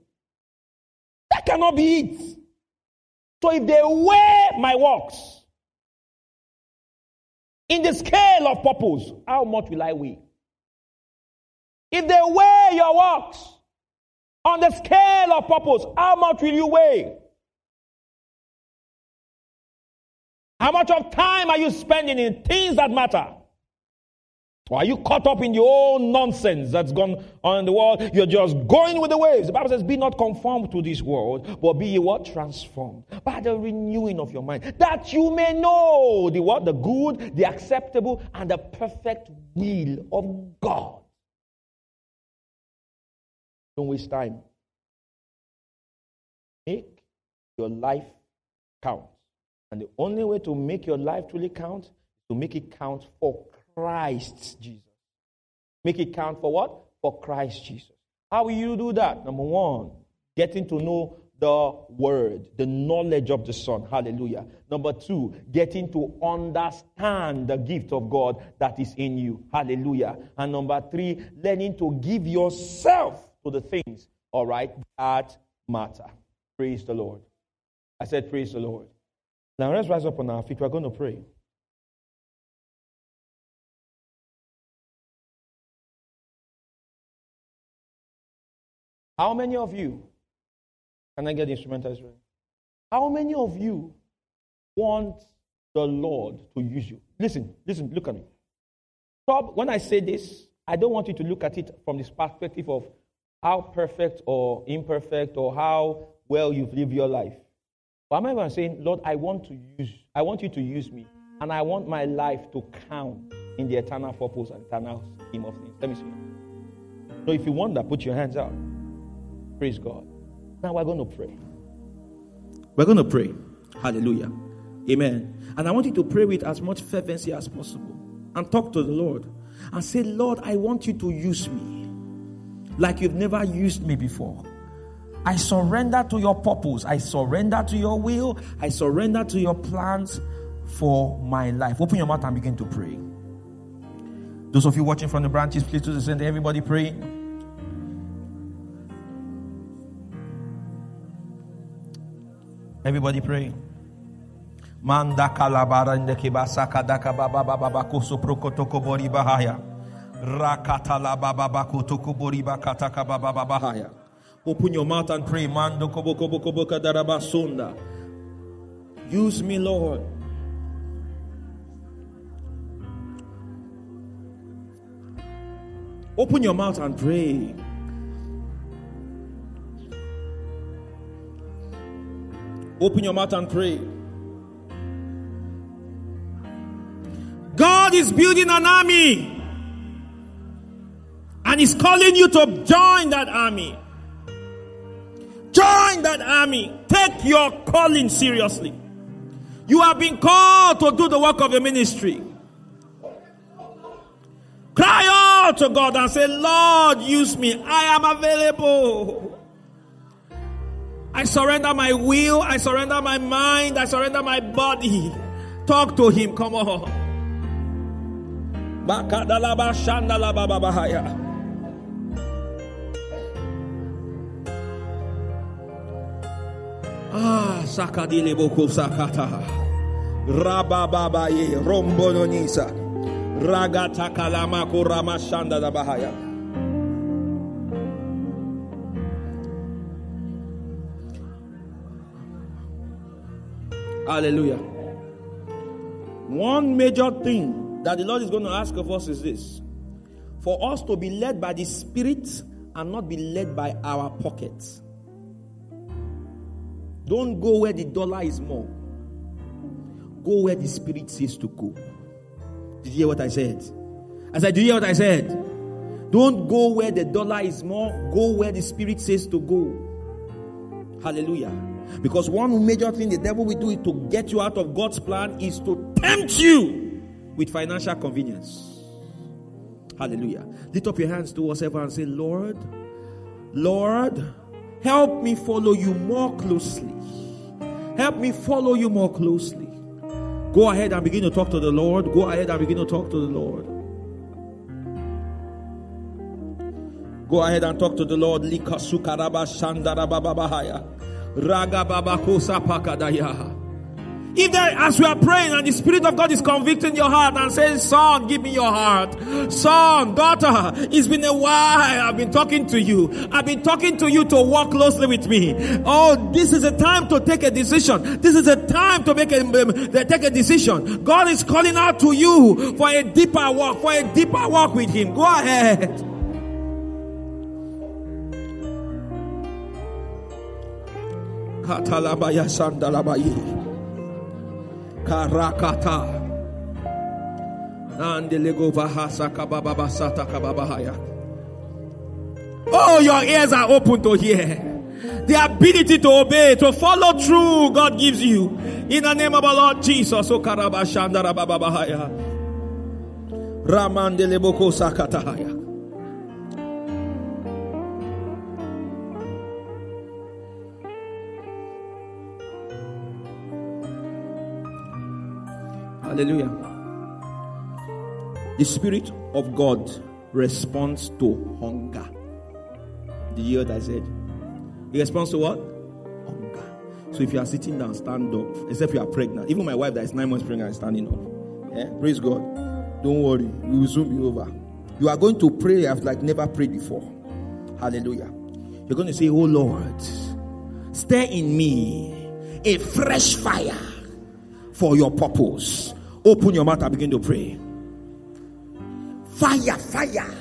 Cannot be it. So if they weigh my works in the scale of purpose, how much will I weigh? If they weigh your works on the scale of purpose, how much will you weigh? How much of time are you spending in things that matter? Or are you caught up in your own nonsense that's gone on in the world? You're just going with the waves. The Bible says, Be not conformed to this world, but be what? Transformed by the renewing of your mind, that you may know the what? The good, the acceptable, and the perfect will of God. Don't waste time. Make your life count. And the only way to make your life truly count is to make it count for Christ Jesus. Make it count for what? For Christ Jesus. How will you do that? Number one, getting to know the word, the knowledge of the Son. Hallelujah. Number two, getting to understand the gift of God that is in you. Hallelujah. And number three, learning to give yourself to the things All right, that matter. Praise the Lord. I said, Praise the Lord. Now let's rise up on our feet. We're going to pray. How many of you, can I get the instrumentals ready? How many of you want the Lord to use you? Listen, listen, look at me. Stop. When I say this, I don't want you to look at it from this perspective of how perfect or imperfect or how well you've lived your life. But I'm even saying, Lord, I want to use, I want you to use me, and I want my life to count in the eternal purpose and eternal scheme of things. Let me see. So if you want that, put your hands out. Praise God. Now we're going to pray. We're going to pray. Hallelujah. Amen. And I want you to pray with as much fervency as possible and talk to the Lord and say, Lord, I want you to use me like you've never used me before. I surrender to your purpose. I surrender to your will. I surrender to your plans for my life. Open your mouth and begin to pray. Those of you watching from the branches, please do the same. Everybody pray. Everybody pray. Manda kalabara ndeke basaka daka baba baba bakoso prokotoko bori bahaya. Rakata la baba bakotoko bori bakataka baba bahaya. Open your mouth and pray. Mando kobo kobo kobo kadarabasunda. Use me, Lord. Open your mouth and pray. Open your mouth and pray. God is building an army. And He's calling you to join that army. Join that army. Take your calling seriously. You have been called to do the work of the ministry. Cry out to God and say, Lord, use me. I am available. I surrender my will. I surrender my mind. I surrender my body. Talk to Him. Come on. Ah, sakadile boko sakata. Rabababaye rombononisa. Ragata kalama kurama shanda da bahaya. Hallelujah. One major thing that the Lord is going to ask of us is this for us to be led by the Spirit and not be led by our pockets. Don't go where the dollar is more. Go where the spirit says to go. Did you hear what I said? I said, Do you hear what I said? Don't go where the dollar is more. Go where the spirit says to go. Hallelujah. Because one major thing the devil will do to get you out of God's plan is to tempt you with financial convenience. Hallelujah. Lift up your hands towards heaven and say, Lord, Lord, help me follow you more closely. Help me follow you more closely. Go ahead and begin to talk to the Lord. Go ahead and begin to talk to the Lord. Go ahead and talk to the Lord. If there, as we are praying and the Spirit of God is convicting your heart and saying, Son, give me your heart. Son, daughter, it's been a while I've been talking to you. I've been talking to you to walk closely with me. Oh, this is a time to take a decision. This is a time to make a, um, take a decision. God is calling out to you for a deeper walk, for a deeper walk with Him. Go ahead. Katalabaya Sandalabayi. Karakata. Oh, your ears are open to hear. The ability to obey, to follow through, God gives you. In the name of our Lord Jesus. Oh, o Karabashandara Babahaya. Ramandeleboko Sakatahaya. Hallelujah. The Spirit of God responds to hunger. Did you hear what I said? It responds to what? Hunger. So if you are sitting down, stand up. Except you are pregnant. Even my wife that is nine months pregnant is standing up. Yeah? Praise God. Don't worry. We will soon be over. You are going to pray like never prayed before. Hallelujah. You're going to say, Oh Lord, stir in me a fresh fire for your purpose. Open your mouth and begin to pray. Fire, fire.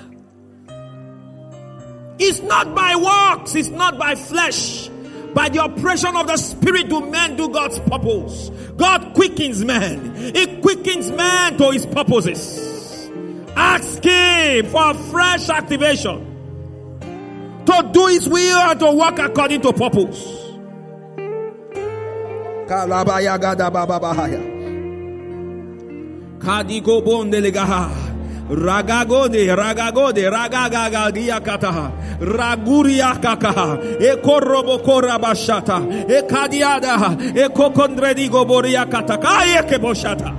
It's not by works, it's not by flesh. By the operation of the Spirit do men do God's purpose. God quickens man. He quickens man to his purposes. Ask him for fresh activation. To do his will and to work according to purpose. Kadiko bondelegaha. Ragagode, ragagode, ragagagia kataha, raguria kakaha, ekorobokora bashata, ekadiada, ekokondredigo boria kataka, ekeboshata.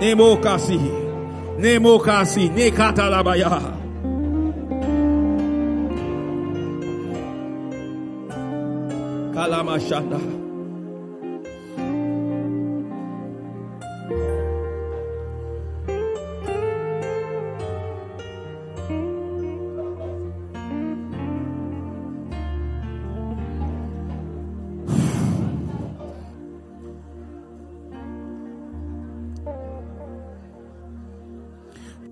Nemo kasi, nemo kasi,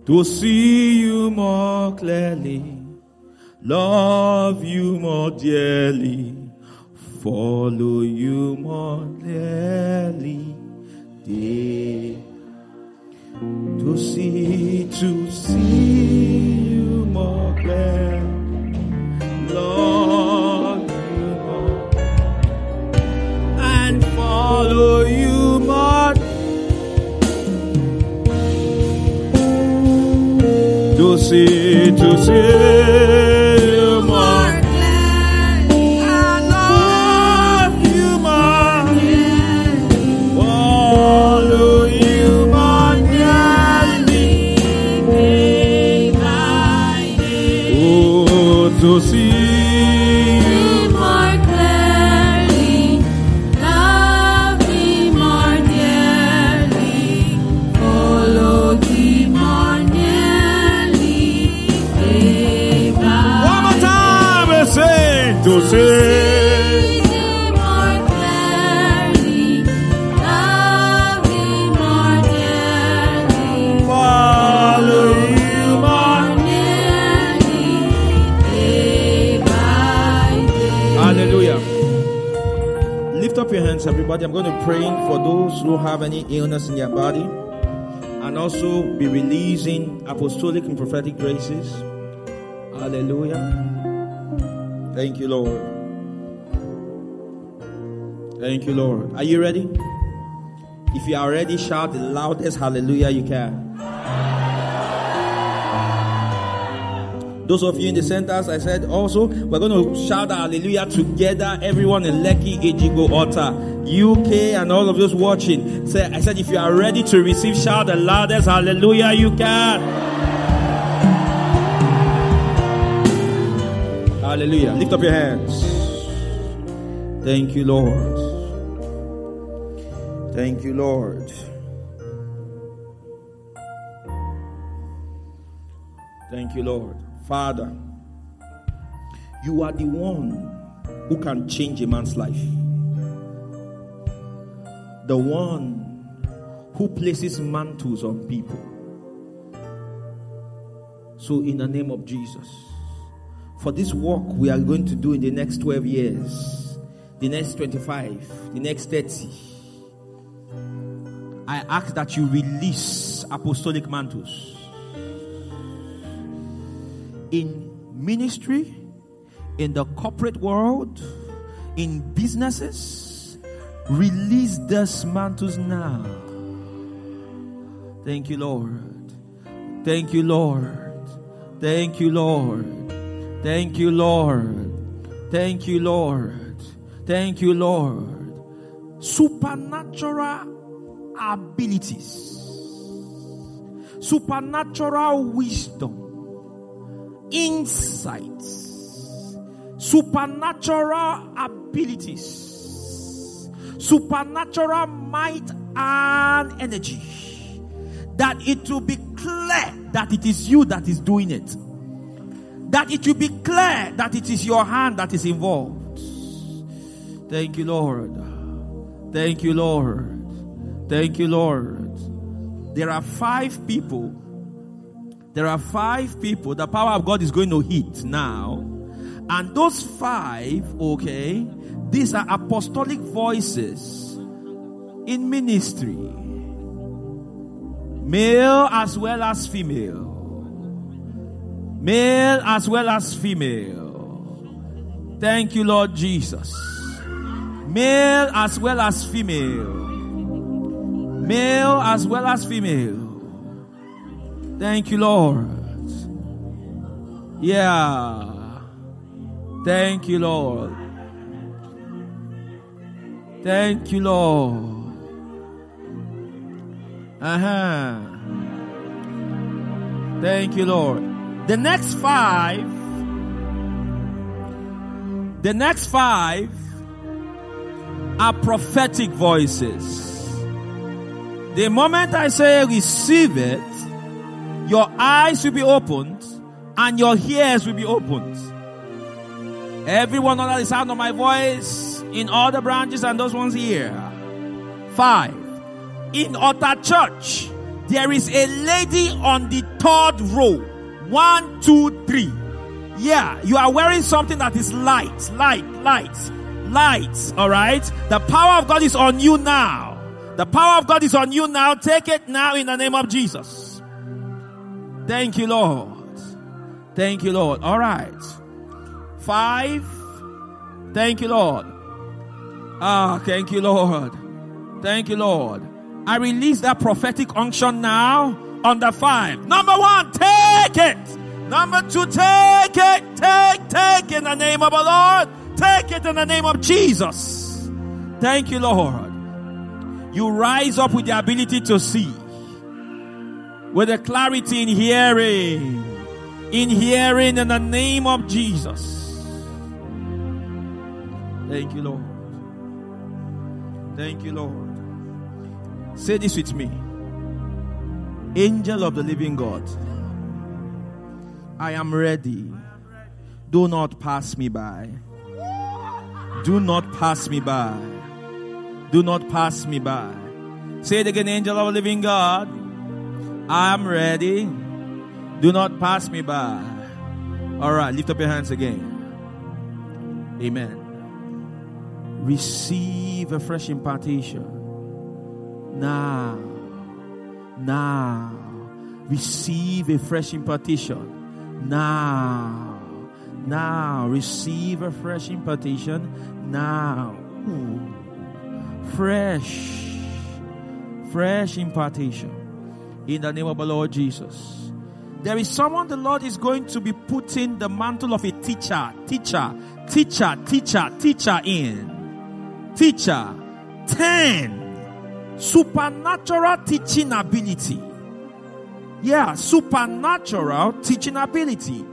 to see you more clearly, love you more dearly, follow you see, everybody. I'm going to pray for those who have any illness in their body and also be releasing apostolic and prophetic graces. Hallelujah. Thank you, Lord. Thank you, Lord. Are you ready? If you are ready, shout the loudest hallelujah you can. Those of you in the centers, I said also, we're going to shout hallelujah together. Everyone in Lekki, Ejigo, Otta, UK, and all of those watching. Say, I said, if you are ready to receive, shout the loudest hallelujah you can. Hallelujah. Lift up your hands. Thank you, Lord. Thank you, Lord. Thank you, Lord. Father, you are the one who can change a man's life. The one who places mantles on people. So, in the name of Jesus, for this work we are going to do in the next 12 years, the next 25, the next 30, I ask that you release apostolic mantles in ministry, in the corporate world, in businesses. Release these mantles now. Thank you, Lord. Thank you, Lord. Thank you, Lord. Thank you, Lord. Thank you, Lord. Thank you, Lord. Supernatural abilities, supernatural wisdom, insights, supernatural abilities, supernatural might and energy. That it will be clear that it is you that is doing it. That it will be clear that it is your hand that is involved. Thank you, Lord. Thank you, Lord. Thank you, Lord. There are five people. There are five people the power of God is going to hit now. And those five, okay, these are apostolic voices in ministry, male as well as female, male as well as female. Thank you, Lord Jesus. Male as well as female, male as well as female. Thank you, Lord. Yeah. Thank you, Lord. Thank you, Lord. Uh huh. Thank you, Lord. The next five, the next five are prophetic voices. The moment I say receive it, your eyes will be opened and your ears will be opened. Everyone under the sound of my voice in all the branches and those ones here. Five. In Otta Church, there is a lady on the third row. One, two, three. Yeah, you are wearing something that is light, light, light, light. All right. The power of God is on you now. The power of God is on you now. Take it now in the name of Jesus. Thank you, Lord. Thank you, Lord. All right. Five. Thank you, Lord. Ah, thank you, Lord. Thank you, Lord. I release that prophetic unction now on the five. Number one, take it. Number two, take it. Take, take in the name of the Lord. Take it in the name of Jesus. Thank you, Lord. You rise up with the ability to see, with the clarity in hearing, in hearing in the name of Jesus. Thank you, Lord. Thank you, Lord. Say this with me. Angel of the living God, I am ready. Do not pass me by. Do not pass me by. Do not pass me by. Say it again, angel of the living God. I am ready. Do not pass me by. All right, lift up your hands again. Amen. Receive a fresh impartation. Now. Now. Receive a fresh impartation. Now. Now. Receive a fresh impartation. Now. Ooh. Fresh. Fresh impartation. In the name of the Lord Jesus. There is someone the Lord is going to be putting the mantle of a teacher, teacher, teacher, teacher, teacher in. Teacher. 10. Supernatural teaching ability. Yeah, supernatural teaching ability.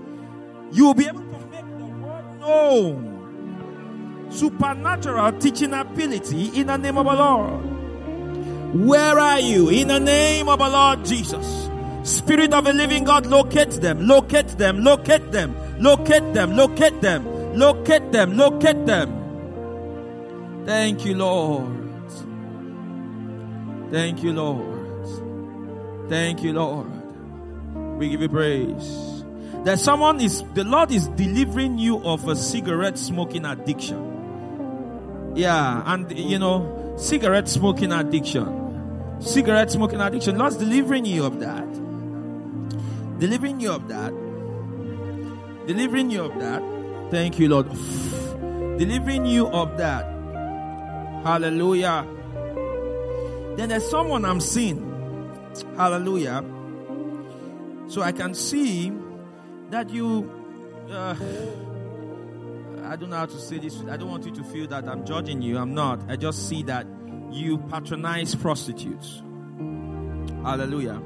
You will be able to make the word known. Supernatural teaching ability in the name of the Lord. Where are you? In the name of the Lord Jesus. Spirit of the living God, locate them, locate them, locate them, locate them, locate them, locate them, locate them. Thank you, Lord. Thank you, Lord. Thank you, Lord. We give you praise. That someone is, the Lord is delivering you of a cigarette smoking addiction. Yeah, and you know, cigarette smoking addiction. Cigarette smoking addiction. Lord's delivering you of that. Delivering you of that. Delivering you of that. Thank you, Lord. Delivering you of that. Hallelujah. Then there's someone I'm seeing. Hallelujah. So I can see that you. Uh, I don't know how to say this. I don't want you to feel that I'm judging you. I'm not. I just see that you patronize prostitutes. Hallelujah.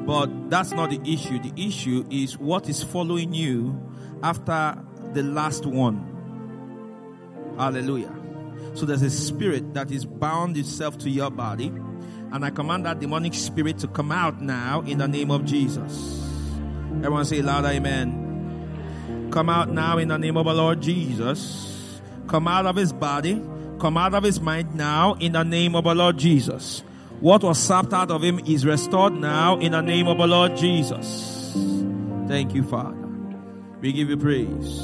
But that's not the issue. The issue is what is following you after the last one. Hallelujah. So there's a spirit that is bound itself to your body. And I command that demonic spirit to come out now in the name of Jesus. Everyone say louder, amen. Come out now in the name of the Lord Jesus. Come out of his body. Come out of his mind now in the name of the Lord Jesus. What was sapped out of him is restored now in the name of the Lord Jesus. Thank you, Father. We give you praise.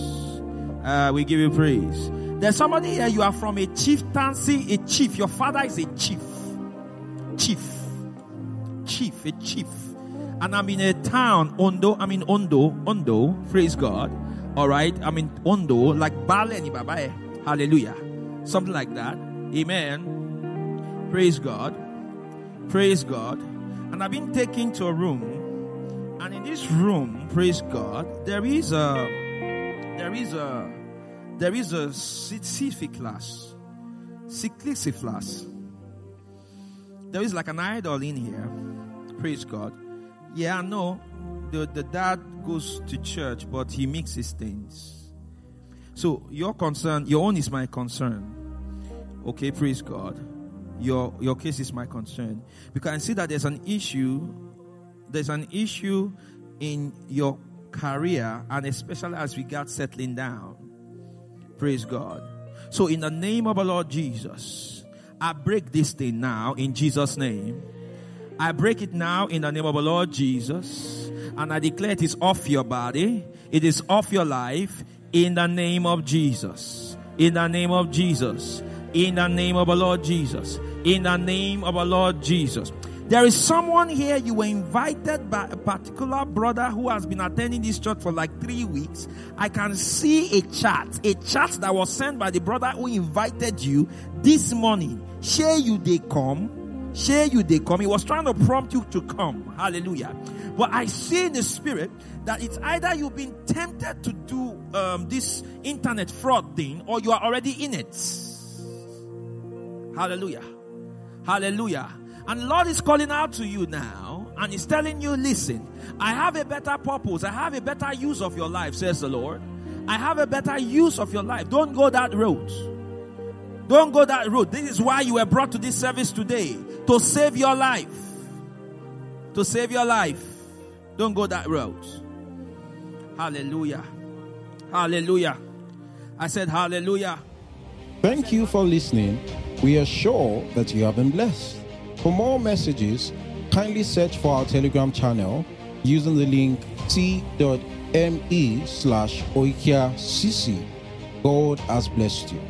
Uh, we give you praise. There's somebody here, you are from a chieftaincy, a chief. Your father is a chief. Chief. Chief, a chief. And I'm in a town, Ondo, I'm in Ondo, Ondo, praise God. All right, I mean, Ondo, like Baleni Baba. eh? Hallelujah. Something like that. Amen. Praise God. Praise God. And I've been taken to a room, and in this room, praise God, there is a, there is a, there is a sisyphiclas, cyclixiflas. There is like an idol in here. Praise God. Yeah, I know. The, the dad goes to church, but he mixes things. So your concern, your own is my concern. Okay, praise God. Your your case is my concern. Because I see that there's an issue, there's an issue in your career, and especially as we got settling down. Praise God. So in the name of the Lord Jesus, I break this thing now in Jesus' name. I break it now in the name of the Lord Jesus. And I declare it is off your body. It is off your life in the name of Jesus. In the name of Jesus. In the name of the Lord Jesus. In the name of the Lord Jesus. There is someone here, you were invited by a particular brother who has been attending this church for like three weeks. I can see a chat, a chat that was sent by the brother who invited you this morning. Share you they come, share you they come. He was trying to prompt you to come. Hallelujah. But I see in the spirit that it's either you've been tempted to do um, this internet fraud thing or you are already in it. Hallelujah. Hallelujah. And Lord is calling out to you now and He's telling you, listen, I have a better purpose. I have a better use of your life, says the Lord. I have a better use of your life. Don't go that road. Don't go that road. This is why you were brought to this service today to save your life. To save your life. Don't go that road. Hallelujah. Hallelujah. I said, Hallelujah. Thank you for listening. We are sure that you have been blessed. For more messages, kindly search for our Telegram channel using the link t.me slash oikiacc. God has blessed you.